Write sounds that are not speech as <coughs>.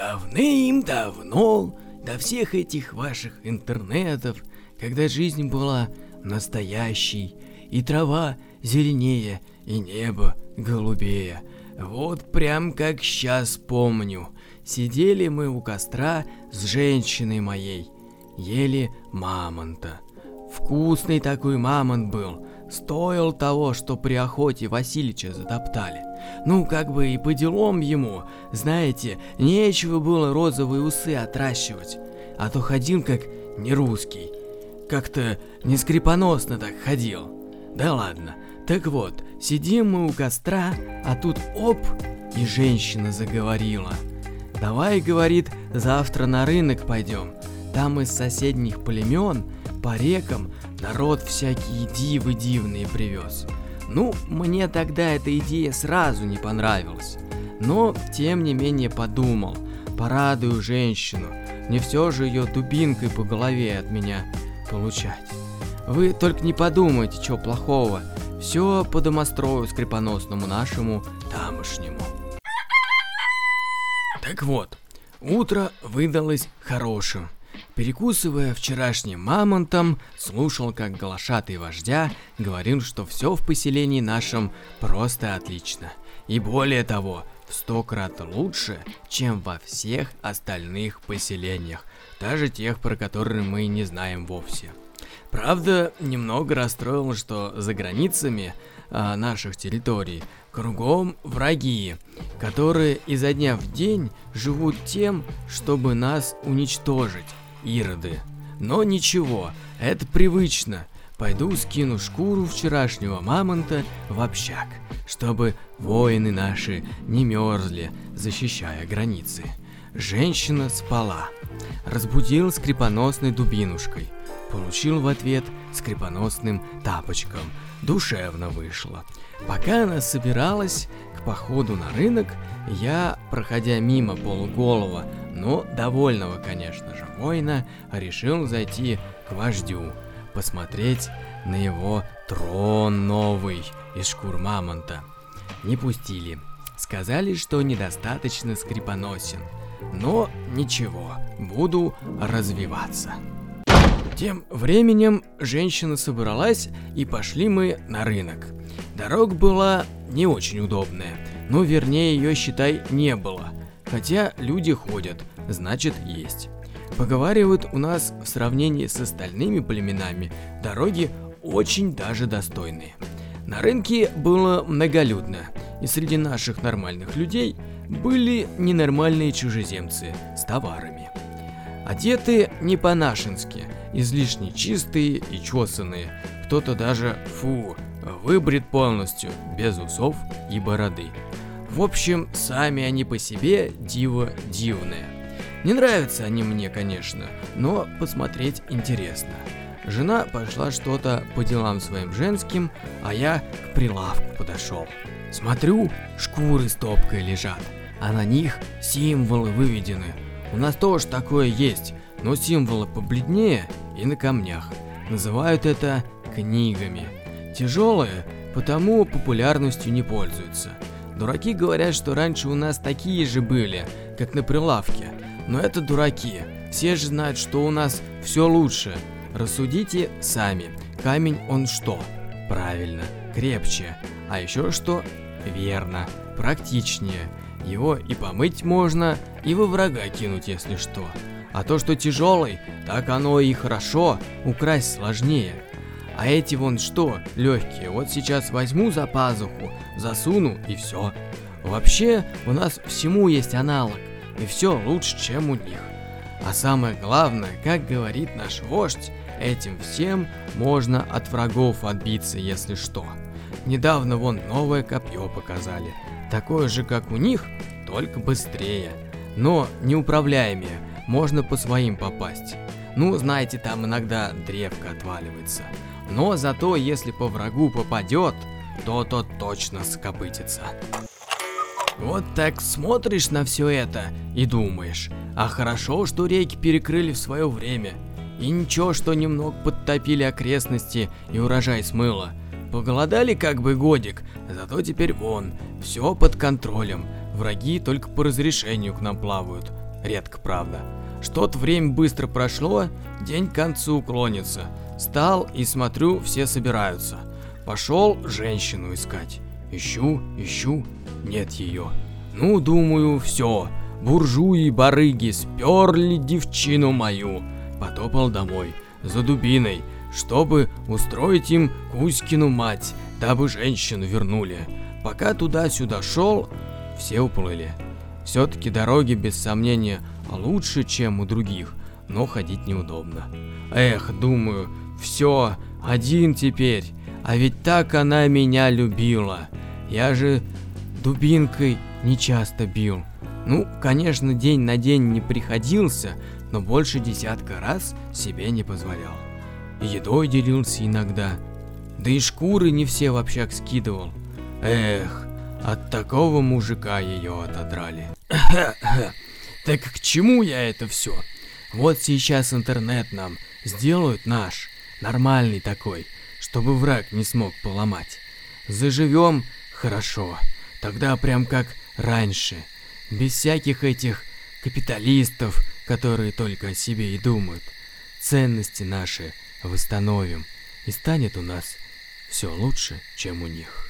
Давным-давно, до всех этих ваших интернетов, когда жизнь была настоящей, и трава зеленее, и небо голубее. Вот прям как сейчас помню. Сидели мы у костра с женщиной моей, ели мамонта. Вкусный такой мамонт был, стоил того, что при охоте Васильича затоптали. Ну, как бы и по делам ему, знаете, нечего было розовые усы отращивать, а то ходил как не русский. Как-то не скрипоносно так ходил. Да ладно. Так вот, сидим мы у костра, а тут оп, и женщина заговорила. Давай, говорит, завтра на рынок пойдем. Там из соседних племен по рекам народ всякие дивы дивные привез. Ну, мне тогда эта идея сразу не понравилась. Но, тем не менее, подумал, порадую женщину, не все же ее дубинкой по голове от меня получать. Вы только не подумайте, что плохого. Все по домострою скрипоносному нашему тамошнему. Так вот, утро выдалось хорошим. Перекусывая вчерашним мамонтом, слушал, как глашатый вождя говорил, что все в поселении нашем просто отлично. И более того, в сто крат лучше, чем во всех остальных поселениях, даже тех, про которые мы не знаем вовсе. Правда, немного расстроил, что за границами а, наших территорий кругом враги, которые изо дня в день живут тем, чтобы нас уничтожить, ироды. Но ничего, это привычно. Пойду скину шкуру вчерашнего мамонта в общак, чтобы воины наши не мерзли, защищая границы. Женщина спала. Разбудил скрипоносной дубинушкой – получил в ответ скрипоносным тапочком. Душевно вышло. Пока она собиралась походу на рынок, я, проходя мимо полуголого, но довольного, конечно же, воина, решил зайти к вождю, посмотреть на его трон новый из шкур мамонта. Не пустили. Сказали, что недостаточно скрипоносен. Но ничего, буду развиваться. Тем временем женщина собралась и пошли мы на рынок. Дорога была не очень удобная, но вернее ее, считай, не было. Хотя люди ходят, значит есть. Поговаривают у нас в сравнении с остальными племенами, дороги очень даже достойные. На рынке было многолюдно, и среди наших нормальных людей были ненормальные чужеземцы с товарами. Одеты не по-нашенски – излишне чистые и чесанные. Кто-то даже, фу, выбрит полностью, без усов и бороды. В общем, сами они по себе диво дивные. Не нравятся они мне, конечно, но посмотреть интересно. Жена пошла что-то по делам своим женским, а я к прилавку подошел. Смотрю, шкуры стопкой лежат, а на них символы выведены. У нас тоже такое есть, но символы побледнее и на камнях. Называют это книгами. Тяжелые, потому популярностью не пользуются. Дураки говорят, что раньше у нас такие же были, как на прилавке. Но это дураки. Все же знают, что у нас все лучше. Рассудите сами. Камень он что? Правильно, крепче. А еще что? Верно, практичнее. Его и помыть можно, и во врага кинуть, если что. А то, что тяжелый, так оно и хорошо, украсть сложнее. А эти вон что, легкие, вот сейчас возьму за пазуху, засуну и все. Вообще, у нас всему есть аналог, и все лучше, чем у них. А самое главное, как говорит наш вождь, этим всем можно от врагов отбиться, если что. Недавно вон новое копье показали, такое же, как у них, только быстрее, но неуправляемее, можно по своим попасть. Ну, знаете, там иногда древко отваливается. Но зато, если по врагу попадет, то тот точно скопытится. Вот так смотришь на все это и думаешь, а хорошо, что реки перекрыли в свое время. И ничего, что немного подтопили окрестности и урожай смыло. Поголодали как бы годик, зато теперь вон, все под контролем. Враги только по разрешению к нам плавают. редко, правда. Что-то время быстро прошло, день к концу клонится. Стал и смотрю, все собираются. Пошел женщину искать. Ищу, ищу, нет ее. Ну, думаю, все. Буржуи-барыги сперли девчину мою. Потопал домой за дубиной, чтобы устроить им Кузькину мать, дабы женщину вернули. Пока туда-сюда шел, все уплыли. Все-таки дороги, без сомнения, лучше, чем у других, но ходить неудобно. Эх, думаю, все, один теперь, а ведь так она меня любила. Я же дубинкой не часто бил. Ну, конечно, день на день не приходился, но больше десятка раз себе не позволял. Едой делился иногда, да и шкуры не все в общак скидывал. Эх, от такого мужика ее отодрали. <coughs> Так к чему я это все? Вот сейчас интернет нам сделают наш, нормальный такой, чтобы враг не смог поломать. Заживем хорошо, тогда прям как раньше, без всяких этих капиталистов, которые только о себе и думают. Ценности наши восстановим, и станет у нас все лучше, чем у них.